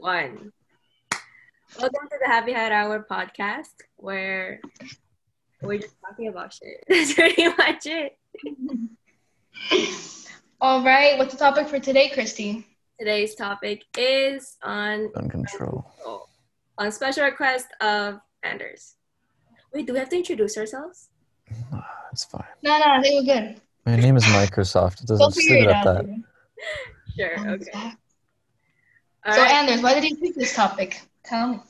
one. Welcome to the Happy Hat Hour podcast, where we're just talking about shit. That's pretty much it. All right, what's the topic for today, Christy? Today's topic is on Gun control. on special request of Anders. Wait, do we have to introduce ourselves? It's fine. No, no, I think we're good. My name is Microsoft. It doesn't figure leave it it at out. that. later. Sure. Okay. So, All right. Anders, why did you pick this topic? Tell me.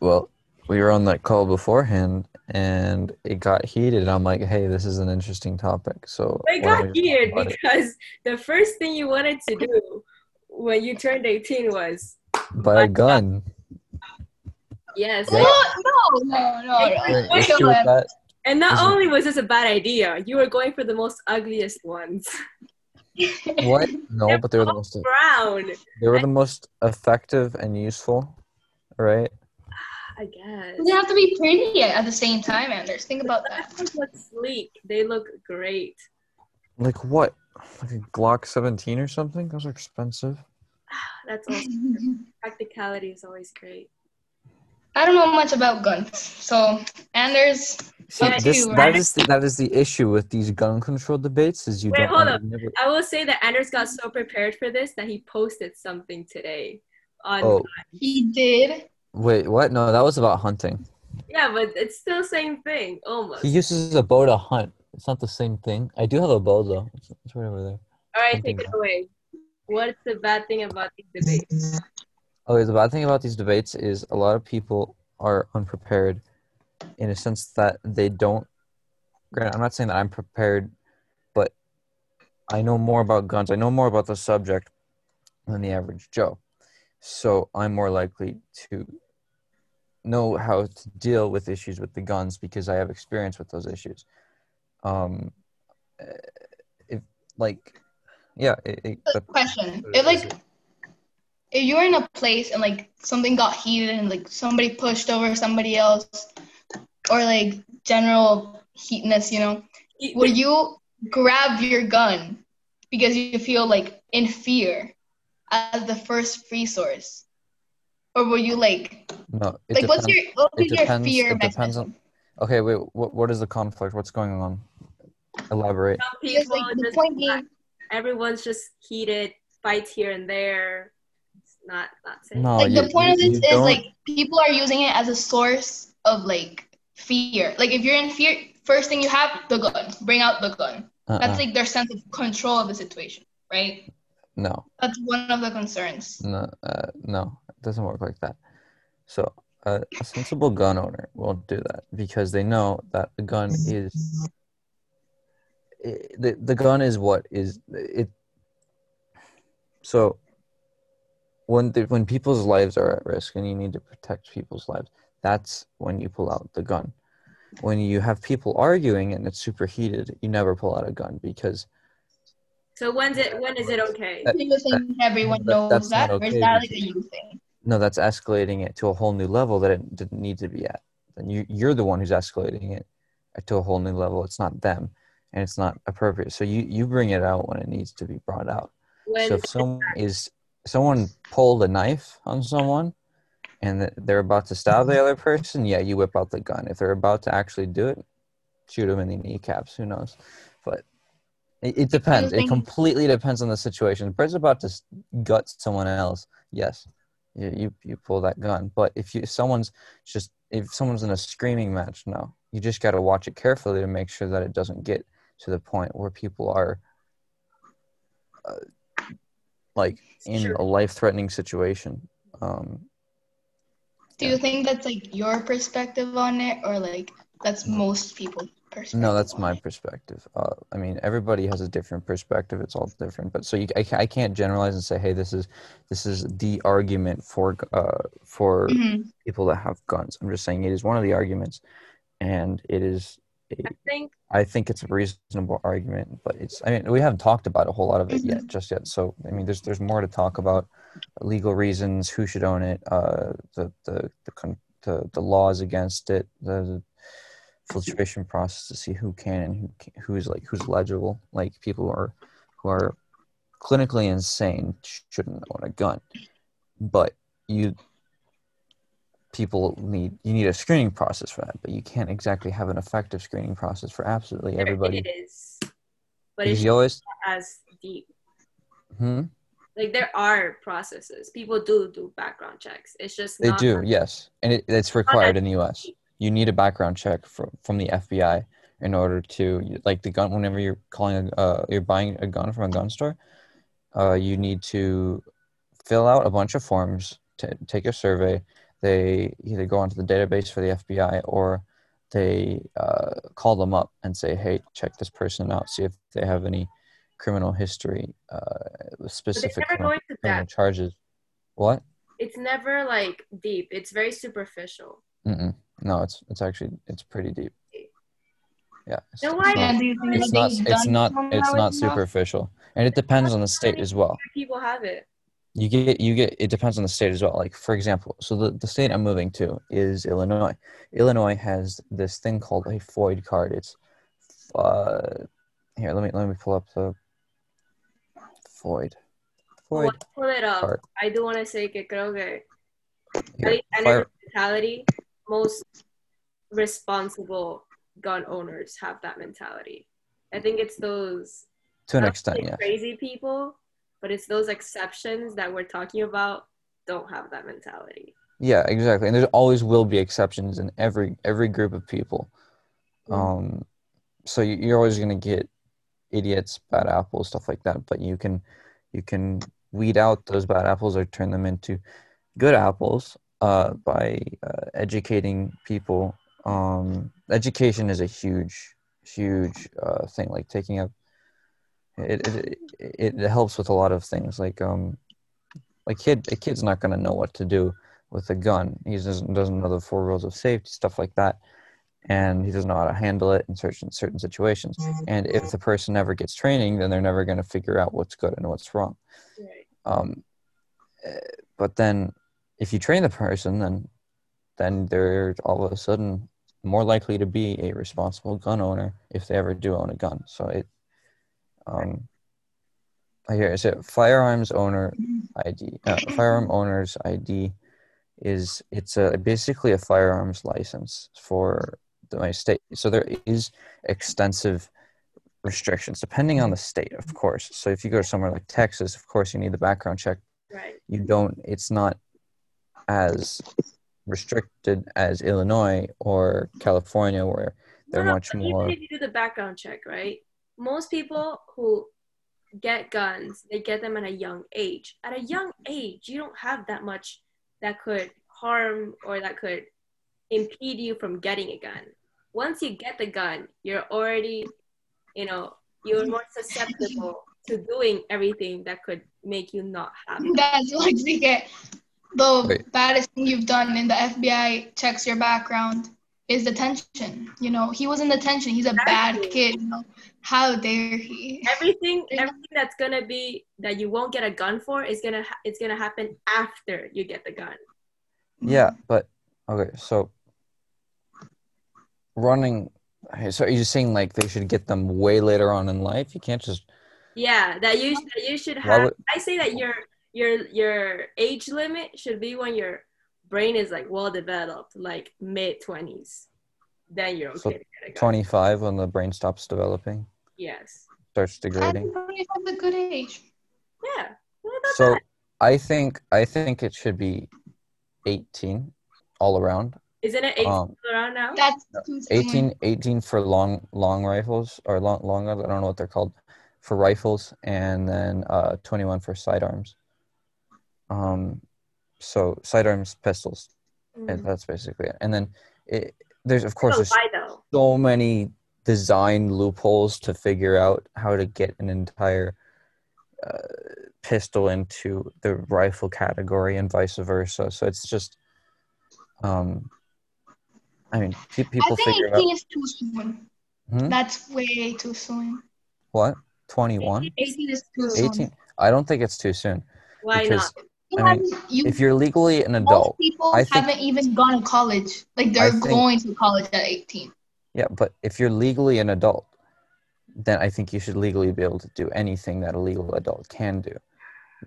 Well, we were on that call beforehand, and it got heated. And I'm like, "Hey, this is an interesting topic." So It got we talk weird about it? because the first thing you wanted to do when you turned 18 was buy a gun. yes. Yeah. What? No, no, no, Wait, no. The wait, issue with that, And not only was this a bad idea, you were going for the most ugliest ones. what? No, but they were the most. Brown, They were the most effective and useful, right? I guess. They have to be pretty at the same time, Anders. Think about that. They look sleek. They look great. Like what? Like a Glock 17 or something? Those are expensive. That's also practicality is always great. I don't know much about guns, so Anders. See, Yeah, this too, that right? is the, that is the issue with these gun control debates is you Wait, don't hold you up. never- I will say that Anders got so prepared for this that he posted something today. On Oh, He did. wait, what? No, that was about hunting. yeah, but it's still the same thing almost. He uses a bow to hunt. It's not the same thing. I do have a bow though. It's, it's right over there. All right, something take it else. away. What's the bad thing about these debates? Okay, the bad thing about these debates is a lot of people are unprepared in a sense that they don't. Granted, I'm not saying that I'm prepared, but I know more about guns. I know more about the subject than the average Joe. So I'm more likely to know how to deal with issues with the guns because I have experience with those issues. Um, if like, yeah, it, it, Question: it like. If you're in a place and like something got heated and like somebody pushed over somebody else, or like general heatness, you know, would you grab your gun because you feel like in fear as the first resource, or will you like no, it like what's depends. your what it is your depends- fear it depends mechanism? Okay, wait. What what is the conflict? What's going on? Elaborate. Some Because people like just being, everyone's just heated, fights here and there. It's not not safe. No, like you, the point you- of this is don't- like people are using it as a source of like fear. Like if you're in fear, first thing you have the gun. Bring out the gun. uh-uh, That's like their sense of control of the situation, right? no, That's one of the concerns. no, uh, no. It doesn't work like that. So uh, a sensible gun owner won't do that because they know that the gun is i the the gun is what is it. So when the, when people's lives are at risk and you need to protect people's lives, that's when you pull out the gun. When you have people arguing and it's super heated, you never pull out a gun because So when's it when is it okay? That- Do you everyone that- knows that's that, not or is okay that like a you thing? no, that's escalating it to a whole new level that it didn't need to be at. And you you're the one who's escalating it to a whole new level. It's not them, and it's not appropriate. So you you bring it out when it needs to be brought out. When so if someone is someone pulled a knife on someone and they're about to stab the other person, yeah, you whip out the gun. If they're about to actually do it, shoot them in the kneecaps. Who knows? But it, it depends. It completely depends on the situation. If Brett's about to gut someone else, yes, you, you you pull that gun. But if you someone's just if someone's in a screaming match, no, you just got to watch it carefully to make sure that it doesn't get to the point where people are uh, like in Sure. a life-threatening situation. Um, Do you think that's like your perspective on it, or like that's most people's perspective? no, that's my perspective. Uh, I mean, everybody has a different perspective. It's all different, but so you, I, I can't generalize and say, hey, this is this is the argument for uh, for Mhm. people that have guns. I'm just saying it is one of the arguments, and it is. I think I think it's a reasonable argument, but it's. I mean, we haven't talked about a whole lot of it yet, just yet. So, I mean, there's there's more to talk about. Legal reasons, who should own it, uh, the the the the, the laws against it, the, the filtration process to see who can and who can, who's like who's legible. Like people who are who are clinically insane shouldn't own a gun, but you people need you need a screening process for that, but you can't exactly have an effective screening process for absolutely everybody. It is, but it's always as deep. hmm? Like there are processes. People do do background checks. It's just They do, yes, and it, it's required in the U.S. You need a background check from from the FBI in order to like the gun. Whenever you're calling, a, uh, you're buying a gun from a gun store, uh, you need to fill out a bunch of forms, to take a survey. They either go onto the database for the FBI or they uh, call them up and say, "Hey, check this person out. See if they have any criminal history, uh, specific never criminal, go into criminal charges." What? It's never like deep. It's very superficial. Mm-mm. No, it's it's actually it's pretty deep. Yeah. It's, Then it's why not, do you think it's not they've it's not it's not superficial, and it depends on the state as well. People have it. You get you get it depends on the state as well. Like for example, so the, the state I'm moving to is Illinois. Illinois has this thing called a FOID card. It's uh here, let me let me pull up the FOID. FOID pull it up. card. I do want to say que creo que Here, I think fire- mentality, most responsible gun owners have that mentality. I think it's those to an extent, yeah. crazy people, but it's those exceptions that we're talking about don't have that mentality. Yeah, exactly. And there always will be exceptions in every every group of people. Mhm. Um, so you- you're always gonna get idiots, bad apples, stuff like that. But you can you can weed out those bad apples or turn them into good apples uh, by uh, educating people. Um, education is a huge huge uh, thing. Like taking up it, it it it helps with a lot of things. Like um like kid a kid's not gonna know what to do with a gun. He doesn't doesn't know the four rules of safety, stuff like that, and he doesn't know how to handle it in certain certain situations. And if the person never gets training, then they're never going to figure out what's good and what's wrong. Right. Um, but then, if you train the person, then then they're all of a sudden more likely to be a responsible gun owner if they ever do own a gun. So it, um, I hear is it firearms owner ID, uh, firearm owner's ID is it's a basically a firearms license for the, my state. So there is extensive restrictions depending on the state, of course. So if you go somewhere like Texas, of course you need the background check. Right. You don't. It's not as restricted as Illinois or California, where they're No, much more. You do the background check, right? Most people who get guns, they get them at a young age. At a young age, you don't have that much that could harm or that could impede you from getting a gun. Once you get the gun, you're already, you know, you're more susceptible to doing everything that could make you not have it. That's like to get the baddest thing you've done in the FBI checks your background is detention. You know, he was in detention. He's a bad kid. You know, how dare he? Everything, everything that's gonna be that you won't get a gun for is gonna ha- it's gonna happen after you get the gun. Yeah, but okay, so running. okay, So are you saying like they should get them way later on in life? You can't just. Yeah, that you that you should have. would- I say that your your your age limit should be when your brain is like well developed, like mid twenties. Then you're okay So to get a 25 when the brain stops developing, Yes. starts I degrading. think 25 is a good age. Yeah. So not- I think I think it should be 18 all around. isn't it 18 Um, around now? That's too 18, 18 for long long rifles or long long guns. I don't know what they're called for rifles, and then uh, 21 for sidearms. Um, so sidearms, pistols. and Mhm. That's basically it. And then it, there's of course So there's so many design loopholes to figure out how to get an entire uh, pistol into the rifle category and vice versa. So it's just, um, I mean, pe- I people think figure 18 out is too soon. Hmm? That's way too soon. what 21, 18 is too soon. 18. I don't think it's too soon Why because not? I mean, you, if you're legally an most adult, people I think- haven't even gone to college. Like they're think- going to college at 18. yeah, but if you're legally an adult, then I think you should legally be able to do anything that a legal adult can do.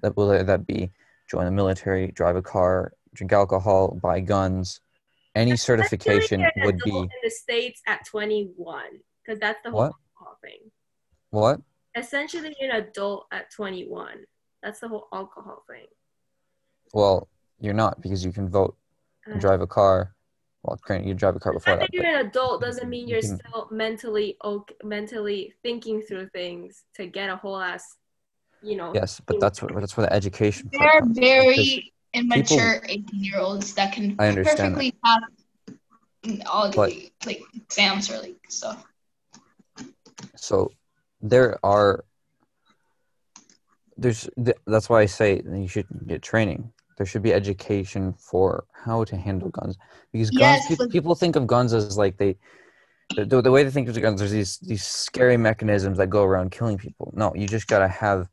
That will that be join the military, drive a car, drink alcohol, buy guns. Any certification Essentially, would be in the states at 21 because that's the whole What? alcohol thing. what? Essentially, you're an adult at 21. That's the whole alcohol thing. Well, you're not because you can vote and drive a car. Well, granted, you drive a car before fact that. that you're an adult doesn't mean you're You still mentally okay, mentally thinking through things to get a whole ass, you know. yes, but that's what that's where the education. part They're very immature 18 year olds that can I understand that. perfectly pass all the But- like exams or like stuff. So there are there's that's why I say you should get training. There should be education for how to handle guns because guns Yes, pe- people think of guns as like they the, the, the way they think of guns there's these these scary mechanisms that go around killing people. No, you just got to have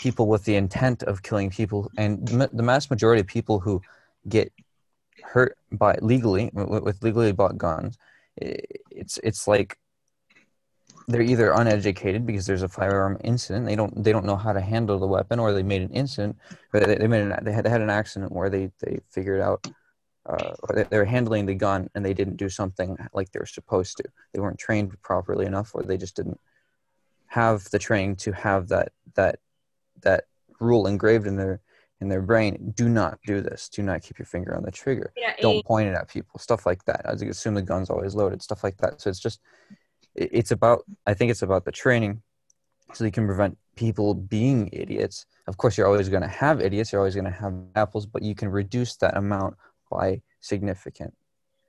people with the intent of killing people and m- the mass majority of people who get hurt by legally with legally bought guns it's it's like they're either uneducated because there's a firearm incident they don't they don't know how to handle the weapon or they made an incident or they, they made an, they had, they had an accident where they they figured out uh, they, they were handling the gun and they didn't do something like they were supposed to. They weren't trained properly enough or they just didn't have the training to have that that that rule engraved in their in their brain do not do this. Do not keep your finger on the trigger. Yeah, don't point it at people. Stuff like that. I assume the gun's always loaded stuff like that. So it's just it's about i think it's about the training so you can prevent people being idiots of course you're always going to have idiots you're always going to have apples but you can reduce that amount by significant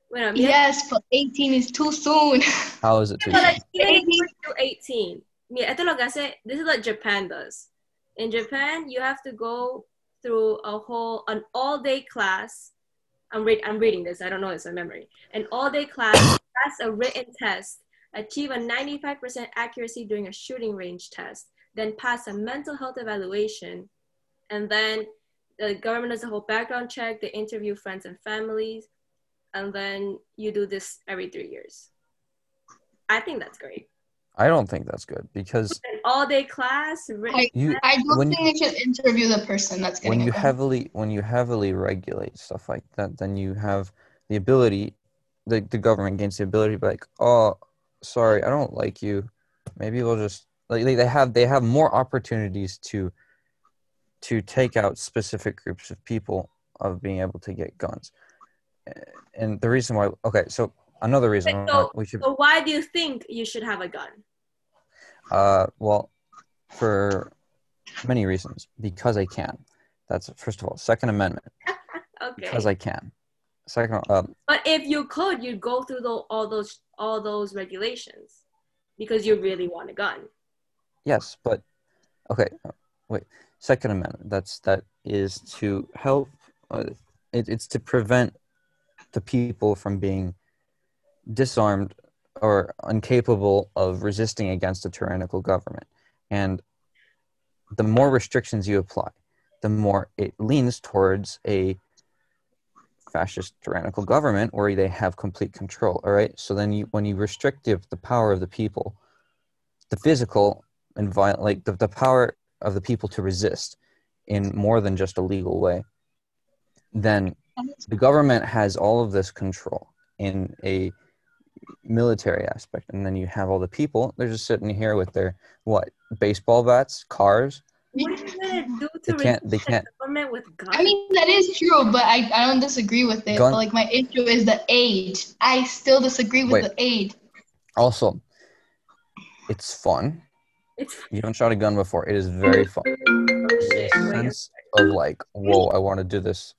Bueno, mira, Yes, but 18 is too soon. how is it too soon? like, even if you do 18, mira, esto es lo que hace, this is what Japan does. In Japan, you have to go through a whole, an all day class. I'm, read, I'm reading this, I don't know this in memory. An all day class, that's a written test, achieve a 95% accuracy during a shooting range test, then pass a mental health evaluation, and then the government does a whole background check, they interview friends and families, and then you do this every three years. I think that's great. i don't think that's good because An all-day class. written Like, you I do When- think they should interview the person that's when you it. heavily when you heavily regulate stuff like that then you have the ability the, the government gains the ability to be like oh sorry i don't like you. Maybe we'll just like they, have they have more opportunities to to take out specific groups of people of being able to get guns. And the reason why okay so another reason so- we should So why do you think you should have a gun? uh well for many reasons. Because i can. That's first of all second amendment. Okay. because i can. Second um, but if you could, you'd go through the, all those all those regulations because you really want a gun. Yes, but okay. Wait. Second Amendment. That's that is to help. Uh, it, it's to prevent the people from being disarmed or incapable of resisting against a tyrannical government. And the more restrictions you apply, the more it leans towards a fascist tyrannical government where they have complete control. All right. So then you when you restrict the, the power of the people, the physical and violent like the, the power of the people to resist in more than just a legal way, then the government has all of this control in a military aspect. And then you have all the people, they're just sitting here with their what, baseball bats, cars. What are you gonna do They can't they can't government with guns? I mean, that is true, but I, I don't disagree with it. Gun- But like, my issue is the age. I still disagree with Wait. the age. also it's fun. it's You haven't shot a gun before. It is very fun. There's a sense of like, whoa, I want to do this.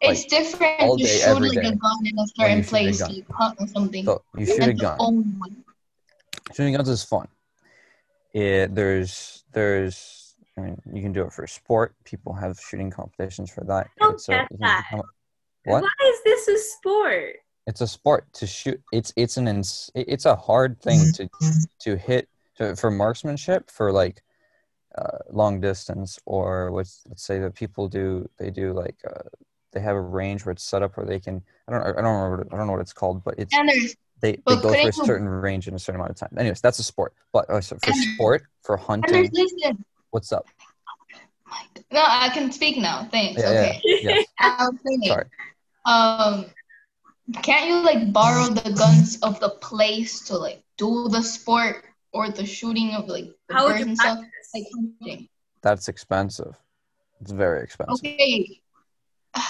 It's Like, different all to day, shoot every like day a gun in a certain you shoot a place, gun. like hunt or something. So you shoot a gun. shooting guns is fun. It, there's there's I mean you can do it for sport. People have shooting competitions for that. I Don't a, get that. become what? Why is this a sport? It's a sport to shoot. It's it's an ins, it's a hard thing to to hit to, for marksmanship for like uh, long distance or what's let's say that people do they do like uh, they have a range where it's set up where they can I don't I don't remember I don't know what it's called but it's they, they go for a certain range in a certain amount of time. Anyways, that's a sport. But uh, so for sport, for hunting, listen. What's up? No, I can speak now. Thanks. Yeah, okay. yeah, yes. I was thinking, Sorry. um, can't you like borrow the guns of the place to like do the sport or the shooting of like the How birds and stuff? Like hunting. That's expensive. It's very expensive. Okay.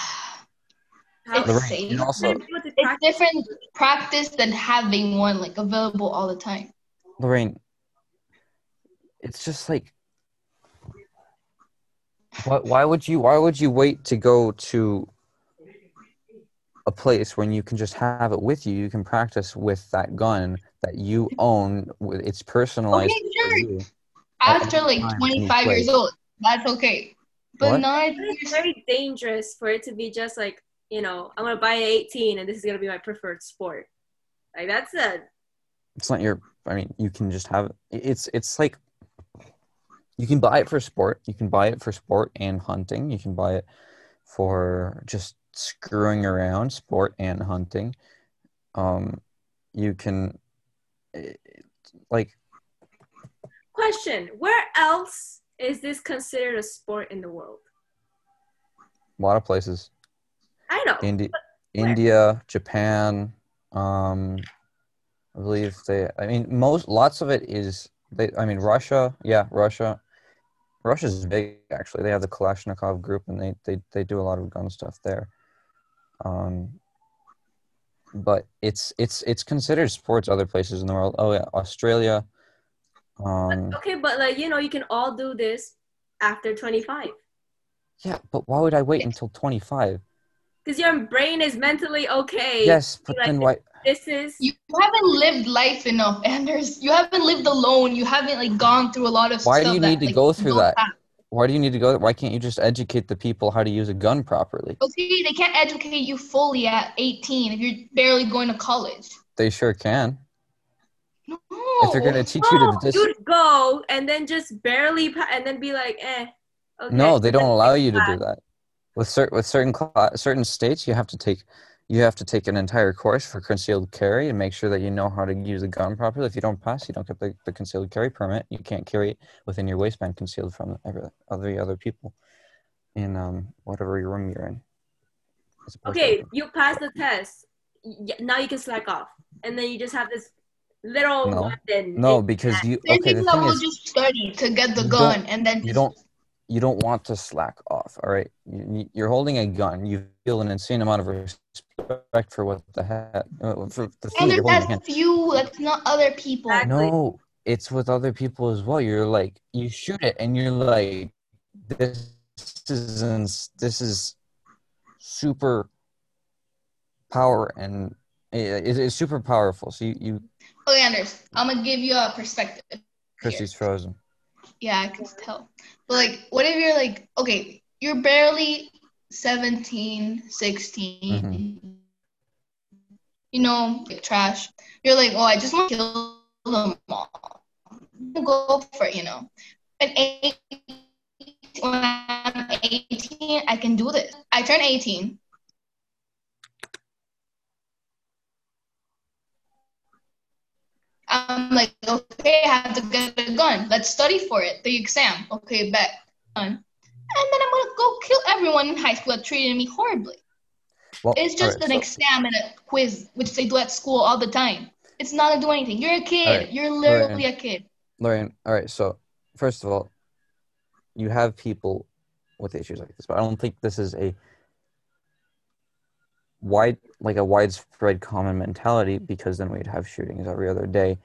It's Lorraine, safe. also It's different practice than having one like available all the time. Lorraine, it's just like why, why would you why would you wait to go to a place when you can just have it with you you can practice with that gun that you own with it's personalized Okay, sure. you. After like 25 years old, that's okay. But What? not It's very dangerous for it to be just like, you know, I'm gonna buy an 18 and this is gonna be my preferred sport. Like that's a it's not your i mean you can just have it it's it's like you can buy it for sport you can buy it for sport and hunting you can buy it for just screwing around sport and hunting um you can like question. Where else is this considered a sport in the world? a lot of places I know. Indi- india japan um i believe they i mean most lots of it is they i mean russia yeah russia. Russia's big actually. They have the kalashnikov group and they they, they do a lot of gun stuff there. Um but it's it's it's considered sports other places in the world. Oh yeah australia um Okay, but like you know, you can all do this after 25 yeah but why would i wait until 25 because your brain is mentally okay. yes but like then why This is you haven't lived life enough, Anders. You haven't lived alone. You haven't like gone through a lot of Why do stuff you that, need to like, go through that? have. why do you need to go why can't you just educate the people how to use a gun properly Okay, they can't educate you fully at 18 if you're barely going to college. they sure can No. if they're going to teach you to dis- you'd go and then just barely pa- and then be like, eh. Okay. no they don't allow you to do that with certain with certain cla- certain states you have to take you have to take an entire course for concealed carry and make sure that you know how to use a gun properly if you don't pass you don't get the, the concealed carry permit you can't carry it within your waistband concealed from every other other people in um whatever room you're in It's to Okay, you pass the test. Now you can slack off, and then you just have this little No. weapon. no because you There's okay the people thing will is just study to get the gun and then you just- don't you don't want to slack off all right you, you're holding a gun you feel an insane amount of respect for what the heck uh, for the thing And that you're holding there's your that's hand. few. That's not other people. Exactly. no it's with other people as well you're like you shoot it and you're like this is this is super power and it, it is super powerful so you, you Okay, Anders, I'm gonna give you a perspective. here. christy's frozen Yeah, I can tell. But like, what if you're like, okay, you're barely 17, 16, Mhm. you know, trash. You're like, oh, I just want to kill them all. Go for it, you know. And eight, when I'm 18, I can do this. I turn 18. I'm like, okay, I have to get a gun. Let's study for it. The exam. Okay, bet. Done. And then I'm gonna go kill everyone in high school that treated me horribly. well It's just alright, an so- exam and a quiz, which they do at school all the time. It's not gonna do anything. You're a kid. Alright, You're literally a kid. Lorian, all right. So, first of all, you have people with issues like this, but I don't think this is a wide, like a widespread common mentality because then we'd have shootings every other day,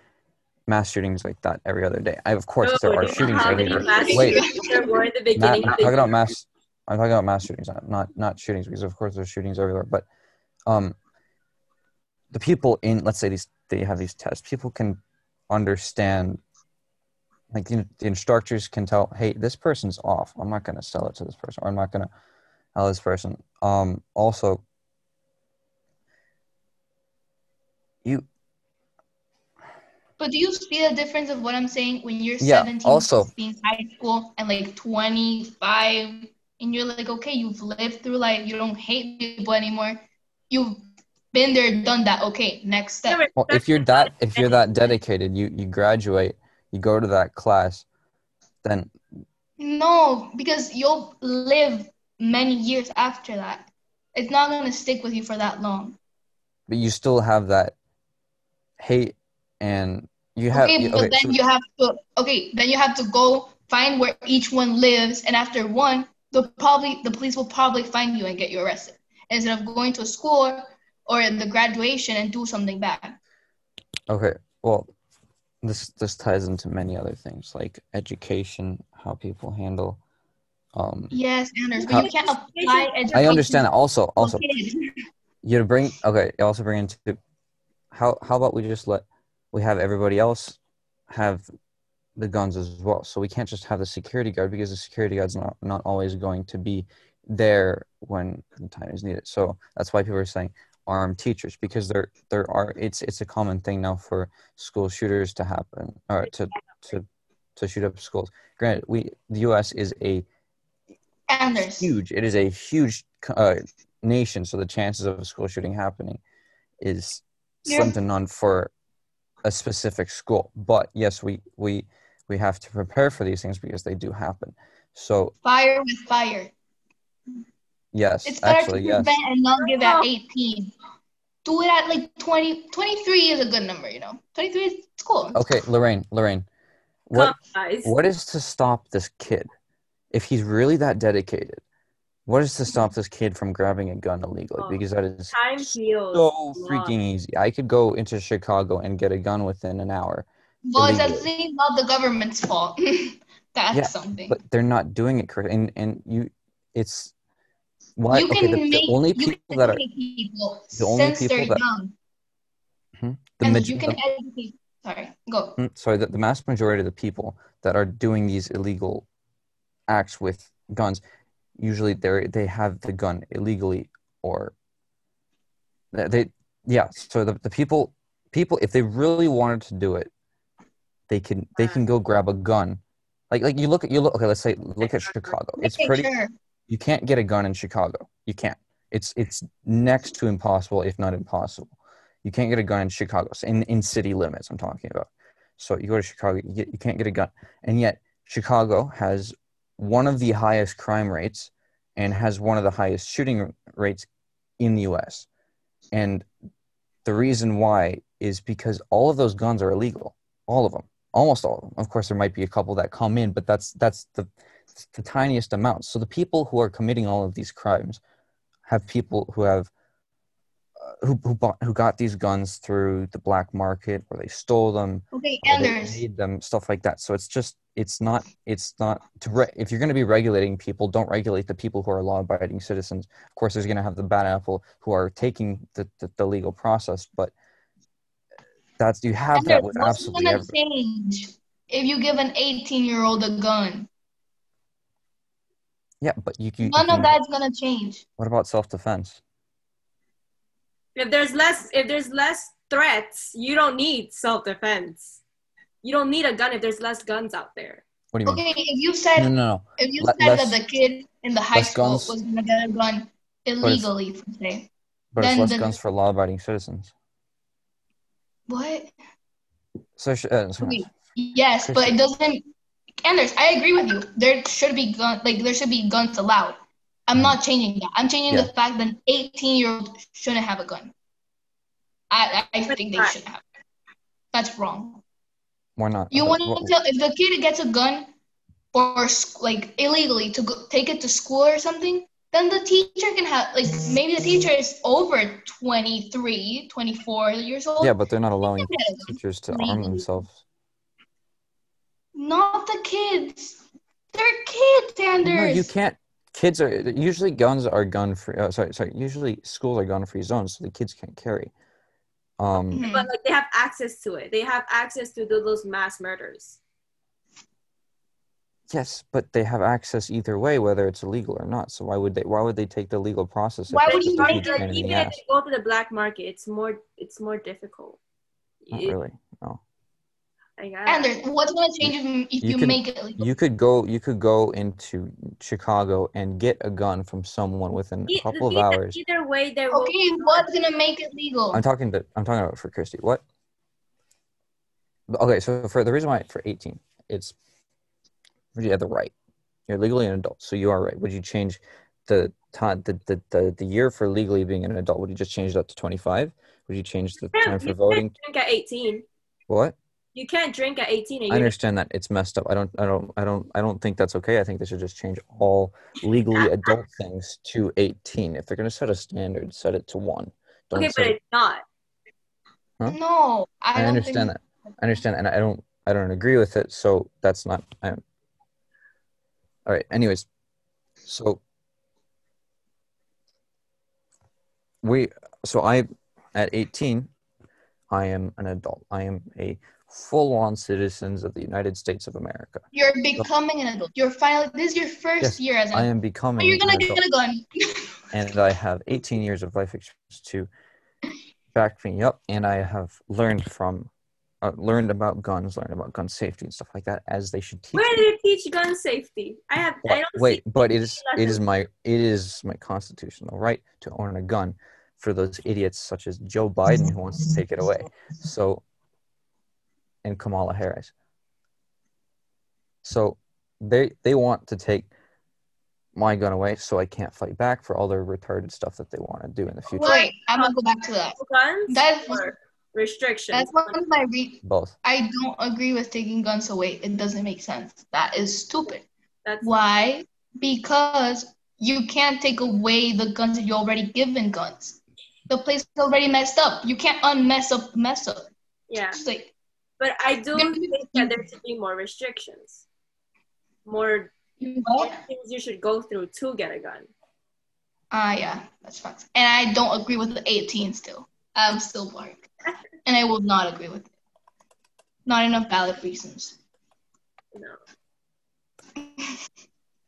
mass shootings like that every other day. I, of course, No, there are shootings every other mass Wait, shootings there were in the Matt. I'm talking about mass. I'm talking about mass shootings, not not, shootings, because of course there's shootings everywhere. But um, the people in, let's say these, they have these tests. People can understand, like the, the instructors can tell, hey, this person's off. I'm not going to sell it to this person, or I'm not going to tell this person. Um, also, you But do you see the difference of what I'm saying when you're Yeah, 17, also- 16, high school, and like 25, and you're like, okay, you've lived through life. You don't hate people anymore. You've been there, done that. Okay, next step. Well, if you're that if you're that dedicated, you you graduate, you go to that class, then No, because you'll live many years after that. It's not gonna stick with you for that long. but you still have that hate and you have Okay, you- but okay, then so- you have to okay, then you have to go find where each one lives, and after one, they'll probably the police will probably find you and get you arrested instead of going to a school or in the graduation and do something bad. Okay, well, this this ties into many other things like education, how people handle. Um, Yes, Anders, but How- you can't apply education. I understand. Also, also, kids. you bring okay. You also bring into how how about we just let we have everybody else have the guns as well. So we can't just have the security guard because the security guard's not not always going to be there when the time is needed. So that's why people are saying armed teachers because there there are it's it's a common thing now for school shooters to happen or to to to shoot up schools. Granted, we the U.S. is a Anders. huge. It is a huge uh, nation, so the chances of a school shooting happening is Yeah. slim to none for a specific school. But yes, we we we have to prepare for these things because they do happen. So Fire with fire. yes, It's better actually to yes. prevent and not give at 18. Do it at like 20. 23 is a good number, you know. 23 is cool. Okay, Lorraine, Lorraine, what what is to stop this kid if he's really that dedicated? What is to stop this kid from grabbing a gun illegally? Oh, Because that is Time heals. so love. freaking easy. I could go into Chicago and get a gun within an hour. Well, it's illegally. actually not the government's fault. That's Yeah, something. but they're not doing it correct. And and you, it's why? you okay, can the, the only people that are people the only since people they're that- young. the, and maj- you can the- educate. Sorry, go. mm, sorry, the, the mass majority of the people that are doing these illegal acts with guns, usually they they have the gun illegally or they, yeah. So the, the people people if they really wanted to do it, they can they can go grab a gun. Like like you look at you look okay. Let's say look at Chicago. It's pretty. you can't get a gun in Chicago. You can't. It's it's next to impossible, if not impossible. You can't get a gun in Chicago. So in in city limits, I'm talking about. So you go to Chicago, you, get, you can't get a gun, and yet Chicago has one of the highest crime rates and has one of the highest shooting rates in the U.S. And the reason why is because all of those guns are illegal, all of them, almost all of them. Of course, there might be a couple that come in, but that's that's the the tiniest amount. So the people who are committing all of these crimes have people who have uh, who who bought who got these guns through the black market or they stole them Okay, or they made them stuff like that. So it's just it's not it's not to re- if you're going to be regulating people, don't regulate the people who are law-abiding citizens. Of course, there's going to have the bad apple who are taking the, the, the legal process, but that's you have that Anders, with what's absolutely gonna everything. change if you give an 18 year old a gun? Yeah, but you, you, you None can- of that's gonna change. What about self-defense? If there's less, if there's less threats, you don't need self defense. You don't need a gun if there's less guns out there. What do you mean? Okay, if you said No, no, no. if you Le- said less- that the kid in the high school guns. was gonna get a gun illegally, per se. But it's Then less the- guns for law-abiding citizens. What? So, uh, so- Okay. Yes, but it doesn't. Anders, I agree with you. There should be gun, like there should be guns allowed. I'm Mhm. not changing that. I'm changing Yeah. the fact that an 18 year old shouldn't have a gun. I I think they should have. That's wrong. Why not? You want to tell if the kid gets a gun or like illegally to go, take it to school or something, then the teacher can have like maybe the teacher is over 23, 24 years old. Yeah, but they're not allowing They can get a gun. teachers to arm themselves. Not the kids. They're kids, Anders. No, you can't. Kids are usually guns are gun free. Uh, sorry, sorry. Usually schools are gun free zones, so the kids can't carry. Um, Mhm. But like they have access to it. They have access to do those mass murders. yes, but they have access either way, whether it's illegal or not. So why would they? Why would they take the legal process? Why would you a make huge it- pain in the even if ass? they go to the black market, it's more it's more difficult. Not It- really. No. Like, I- Anders, what's gonna change if you, if You you, can- make it legal? You could go. You could go into Chicago and get a gun from someone within a couple of hours. Either way, there will Okay, what's gonna make it legal? I'm talking to. I'm talking about for Christy. What? Okay, so for the reason why for 18, it's you have the right. You're legally an adult, so you are right. Would you change the time, the, the, the, the year for legally being an adult? Would you just change that to 25? Would you change the time for you voting? can't drink at 18. What? You can't drink at 18 and I understand that it's messed up. I don't, I don't, I don't, I don't think that's okay. I think they should just change all legally adult things to 18. If they're going to set a standard, set it to one. Don't okay, but it it's not. Huh? No, I, I don't understand think, that. I understand, and I don't. I don't agree with it. So that's not. I'm, all right. Anyways, so we. So I, at 18, I am an adult. I am a full-on citizens of the United States of America. You're becoming an adult. You're finally. This is your first Yes, year as an I am But becoming you're gonna an get adult, a gun. and I have 18 years of life experience to back me up, and I have learned from. Uh, learned about guns, learned about gun safety and stuff like that, as they should teach. Where me. did it teach gun safety? I have. I don't wait, see but it is it is my it is my constitutional right to own a gun for those idiots such as Joe Biden who wants to take it away. So and Kamala Harris. So they they want to take my gun away so I can't fight back for all their retarded stuff that they want to do in the future. Wait, I'm gonna go back to that. guns That is- or restrictions. That's one of my re- Both. I don't agree with taking guns away. It doesn't make sense. That is stupid. That's Why? Because you can't take away the guns that you already given guns. The place is already messed up. You can't unmess up mess up. yeah. It's like But I do think that there should be more restrictions, more what? things you should go through to get a gun. Ah, yeah, that's facts. And I don't agree with the 18 still. I'm still black. And I will not agree with it. Not enough valid reasons. No.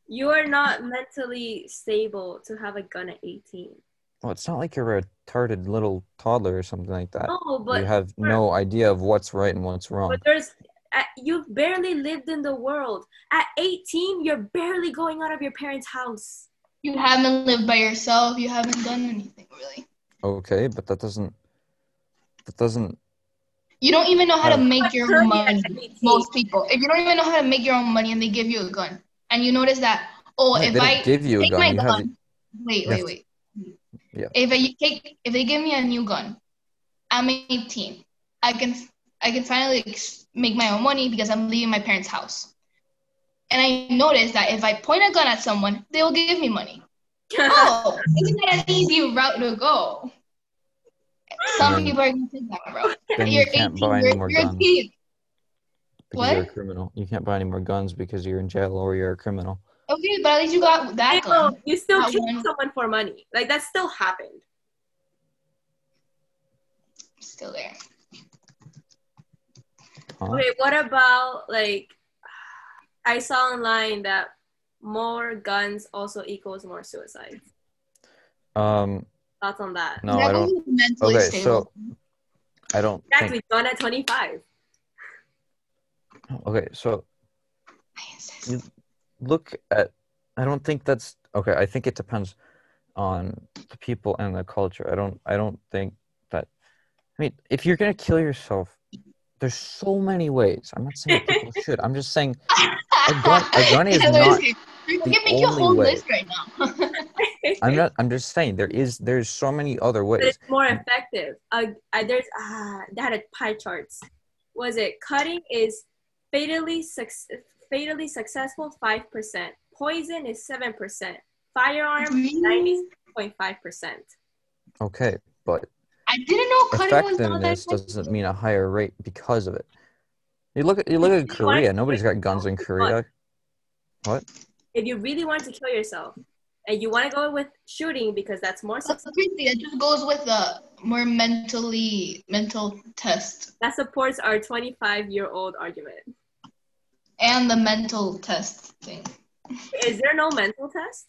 You are not mentally stable to have a gun at 18. Well, it's not like you're a retarded little toddler or something like that. No, but you have no idea of what's right and what's wrong. But there's, uh, you've barely lived in the world. At 18, you're barely going out of your parents' house. You haven't lived by yourself. You haven't done anything really. Okay, but that doesn't that doesn't You don't even know how to make your own money. Most people. If you don't even know how to make your own money and they give you a gun, and you notice that, oh, Wait, if they I give you a take gun. my You have gun, wait, wait, wait. Yeah. If I take, if they give me a new gun, I'm 18. I can, I can finally make my own money because I'm leaving my parents' house. And I noticed that if I point a gun at someone, they will give me money. Oh, isn't that an easy route to go? Some then- people are gonna take that route. then you You're can't 18. buy any You're, more you're a guns kid. you're a What? criminal. You can't buy any more guns because you're in jail or you're a criminal. Okay, but at least you got that you, know, you still That kill one. someone for money. Like, that still happened. Still there. Huh? Okay, what about, like, I saw online that more guns also equals more suicides. Um, Thoughts on that? no, That I don't. wasn't mentally Okay, stable. I don't Exactly, think. gun at 25. Okay, so you look at. I don't think that's okay. I think it depends on the people and the culture. I don't. I don't think that. I mean, if you're gonna kill yourself, there's so many ways. I'm not saying people should. I'm just saying A gun- a gun is not here. You the can make your only whole way. list right now. I'm not. I'm just saying there is. There's so many other but ways. it's more effective. Uh, uh, there's ah, they had a pie charts. Was it cutting is fatally suc- fatally successful five percent. Poison is seven percent. Firearm ninety Really? point five percent. Okay, but I didn't know cutting was that effectiveness doesn't mean a higher rate because of it. You look at you look at you Korea. Nobody's got guns in Korea. What? If you really want to kill yourself and you want to go with shooting because that's more That's successful, crazy. It just goes with the more mentally mental test that supports our 25 year old argument. And the mental test thing. Is there no mental test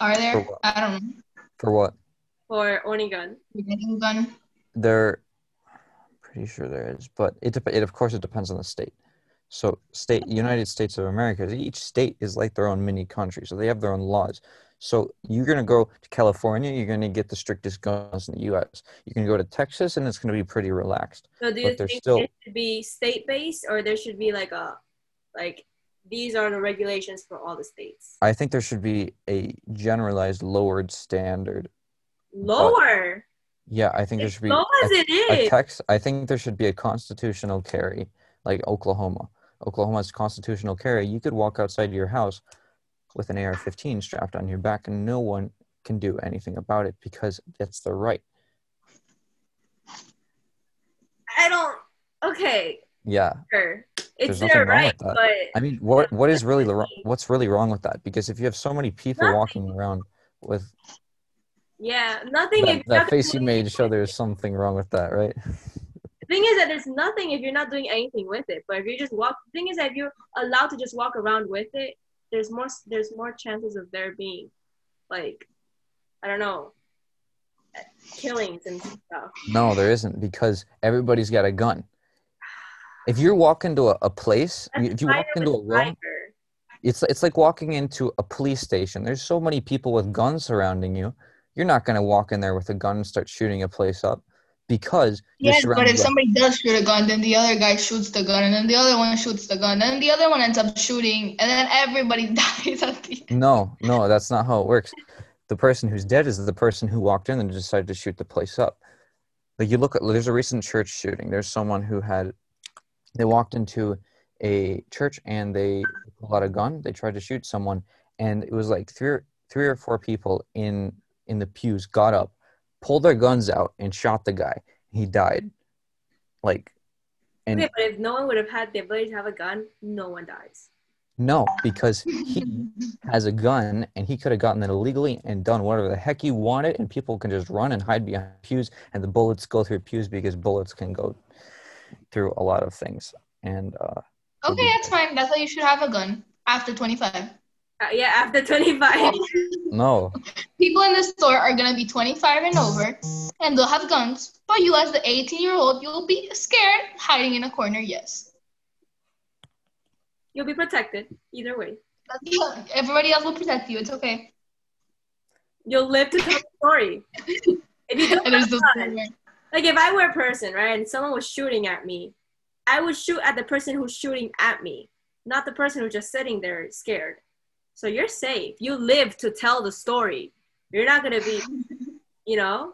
Are there? I don't know. For what? for owning gun? You're getting a gun. There, pretty sure there is, but it, dep- it of course it depends on the state. So, state United States of America, each state is like their own mini country, so they have their own laws. So you're gonna go to California, you're gonna get the strictest guns in the U.S. You can go to Texas, and it's gonna be pretty relaxed. So do you But think still- it should be state based or there should be like a like these are the regulations for all the states. I think there should be a generalized lowered standard. Lower. Yeah, I think there should be low as a, it a is. text. I think there should be a constitutional carry, like Oklahoma. Oklahoma's constitutional carry. You could walk outside your house with an AR-15 strapped on your back, and no one can do anything about it because it's their right. I don't. Okay, Yeah, sure. It's their right, but I mean, what what is really wrong- what's really wrong with that? Because if you have so many people Nothing. walking around with yeah, nothing. that, you're that face you made show there's something wrong with that, right? The thing is that there's nothing if you're not doing anything with it. But if you just walk, the thing is that if you're allowed to just walk around with it, there's more there's more chances of there being, like, I don't know, killings and stuff. No, there isn't because everybody's got a gun. If you walk into a, a place, That's if you walk into a room, it's it's like walking into a police station. There's so many people with guns surrounding you. You're not going to walk in there with a gun and start shooting a place up because Yes, but if by- somebody does shoot a gun, then the other guy shoots the gun, and then the other one shoots the gun, and then the other one ends up shooting, and then everybody dies at the end. No, no, that's not how it works. The person who's dead is the person who walked in and decided to shoot the place up. Like you look at, there's a recent church shooting. There's someone who had, they walked into a church and they pulled out a gun. They tried to shoot someone, and it was like three, three or four people in in the pews got up, pulled their guns out, and shot the guy. He died. Like, and Okay, but if no one would have had the ability to have a gun, no one dies. no, because he has a gun and he could have gotten it illegally and done whatever the heck he wanted and people can just run and hide behind pews and the bullets go through pews because bullets can go through a lot of things and uh Okay, that's fine. That's why you should have a gun after 25. Uh, yeah, after 25. no People in the store are gonna be 25 and over, and they'll have guns. But you, as the 18 year old, you'll be scared, hiding in a corner. Yes, You'll be protected either way. Everybody else will protect you. It's okay. You'll live to tell the story. If you don't And there's have those a gun, like if I were a person, right, and someone was shooting at me, I would shoot at the person who's shooting at me, not the person who's just sitting there scared. So you're safe. You live to tell the story. You're not gonna be, you know,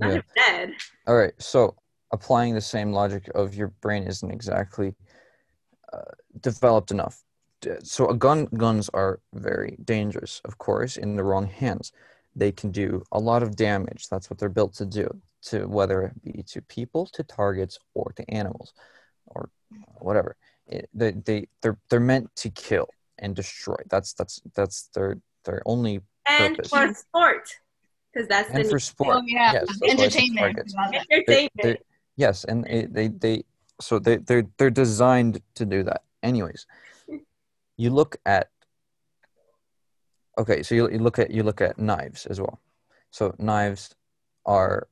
not Yeah. dead. all right so applying the same logic of your brain isn't exactly uh, developed enough so a gun guns are very dangerous of course in the wrong hands they can do a lot of damage that's what they're built to do to whether it be to people to targets or to animals or whatever it, they, they they're they're meant to kill and destroy that's that's that's their their only And Purpose. for sport, because that's and the for sport Oh yeah, yes that's why it's a entertainment. They- entertainment. they- yes, and they, they they so they they're they're designed to do that. Anyways, you look at okay, so you, you look at you look at knives as well. So knives are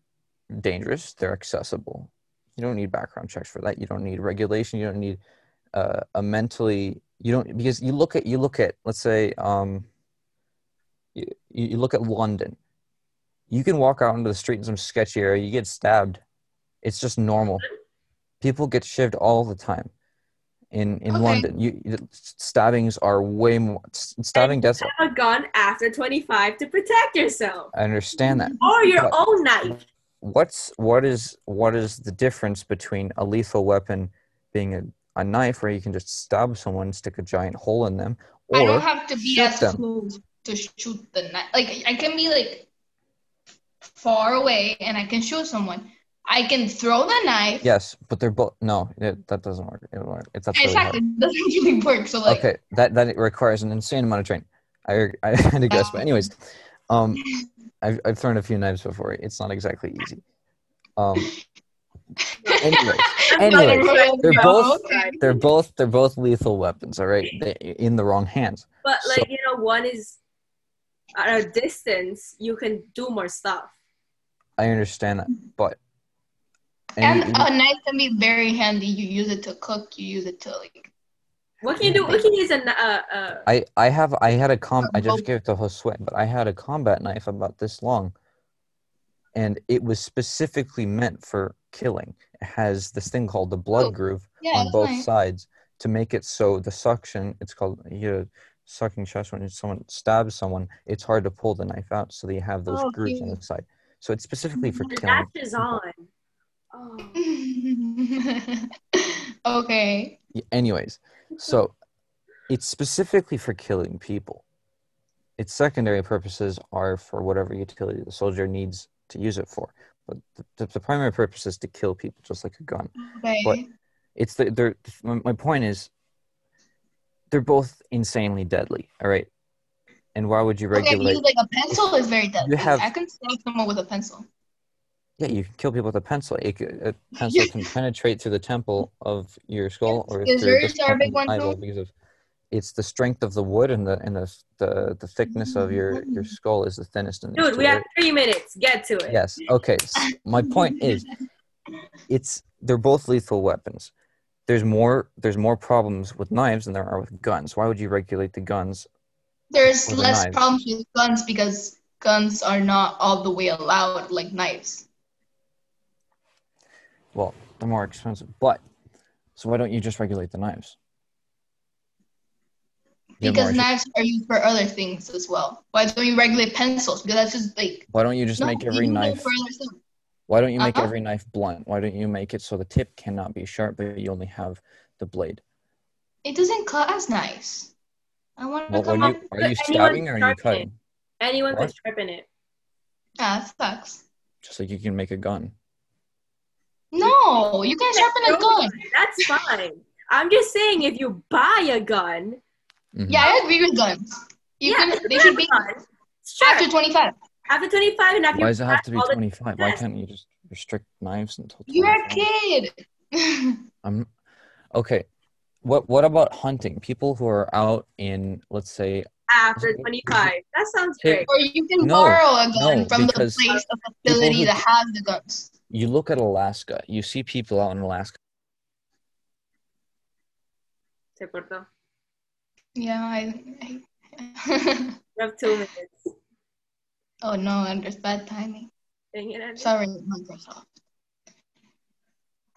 dangerous. They're accessible. You don't need background checks for that. You don't need regulation. You don't need uh, a mentally. You don't because you look at you look at let's say um, you, you look at London. You can walk out into the street in some sketchy area. You get stabbed. It's just normal. People get shivved all the time. In in Okay. London, you, you stabbings are way more stabbing And deaths. have a gun after 25 to protect yourself, I understand that. or your But- own knife. What's what is what is the difference between a lethal weapon being a, a knife where you can just stab someone, stick a giant hole in them, I don't have to be as them. close to shoot the knife. Like I can be like far away and I can shoot someone. I can throw the knife. yes, but they're both no, it, that doesn't work. It, work. It's that's really exactly. Doesn't really work. So like okay, that that requires an insane amount of training. I I, I digress, but anyways, um, I've I've thrown a few knives before. It's not exactly easy. Um, anyways, anyways, they're both they're both they're both lethal weapons. All right, they, in the wrong hands. But So- like you know, one is at a distance. You can do more stuff. I understand that, but And you- a knife can be very handy. You use it to cook. You use it to like. What can you do? What can you use a uh, uh, I I have I had a com I just gave it to Josue, but I had a combat knife about this long, and it was specifically meant for killing. It has this thing called the blood Oh, groove Yeah, on both nice. sides to make it so the suction it's called you know, sucking chest when someone stabs someone it's hard to pull the knife out so they have those Oh, grooves on the side so it's specifically for The killing latch is on. Oh. okay. Y- anyways so it's specifically for killing people its secondary purposes are for whatever utility the soldier needs to use it for but the, the, primary purpose is to kill people just like a gun Okay. But- it's the they're my, my point is they're both insanely deadly all right and why would you okay, regulate you- like a pencil is very deadly. You have- I can stab someone with a pencil. yeah you can kill people with a pencil it, a pencil can penetrate through the temple of your skull or through the big one too? because of it's the strength of the wood and the and the the, the thickness of your your skull is the thinnest in this Dude, we have three minutes. Get to it. yes okay s- my point is it's they're both lethal weapons there's more there's more problems with knives than there are with guns why would you regulate the guns There's the less knives. problems with guns because guns are not all the way allowed like knives. well they're more expensive but so why don't you just regulate the knives You have Because knives are used for other things as well. Why don't you regulate pencils? Because that's just like why don't you just make every you can do it knife for other stuff. why don't you make Uh-huh. every knife blunt why don't you make it so the tip cannot be sharp but you only have the blade It doesn't cut as nice. I want to well, come when up. you are you stabbing or are you sharpen it. cutting Anyone What? could sharpen it. Ah, that sucks. just like you can make a gun No, you can sharpen a gun. That's fine. I'm just saying, if you buy a gun, Mhm. Yeah, I agree with guns. You yeah, can. They should be sure. after twenty-five. After 25 and after why you does it have to be pass all the 25 why can't you just restrict knives until 25 You're a kid. I'm okay. What what about hunting? People who are out in let's say after 25. That sounds great. or you can No, borrow a gun no, from the place, the facility who- that has the guns. you look at Alaska, you see people out in Alaska. Se cortó. Yeah, I. I You have two minutes. oh no, and there's bad timing. It, Sorry, Microsoft.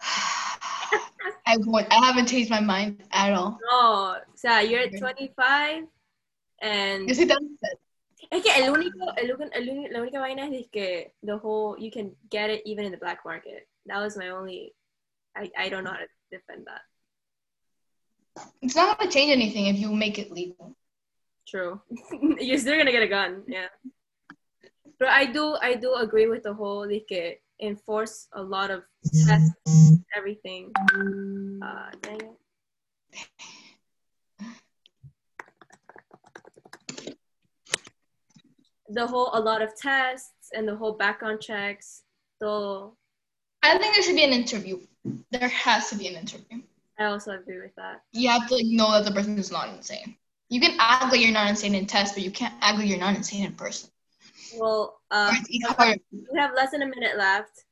I won't. I haven't changed my mind at all. No, o sea, you're at 25 and Yes, it does. es que el único, el, el la única vaina es que the whole you can get it even in the black market. That was my only. I, I don't know how to defend that. It's not gonna change anything if you make it legal. True. You're still gonna get a gun, yeah. But I do I do agree with the whole like que enforce a lot of tests, everything. Uh, dang it. The whole a lot of tests and the whole background checks. So I think there should be an interview. There has to be an interview. I also agree with that. You have to like, know that the person is not insane. You can act like you're not insane in tests, but you can't act like you're not insane in person. Well, Or it's even harder. we have less than a minute left.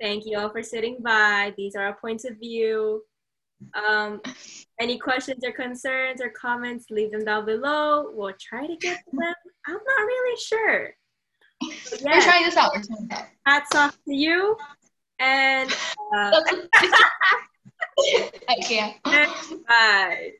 Thank you all for sitting by. These are our points of view. Um, any questions or concerns or comments, leave them down below. We'll try to get to them. I'm not really sure. But We're trying this out. We're trying this out. hats off to you. And uh, I can't. bye.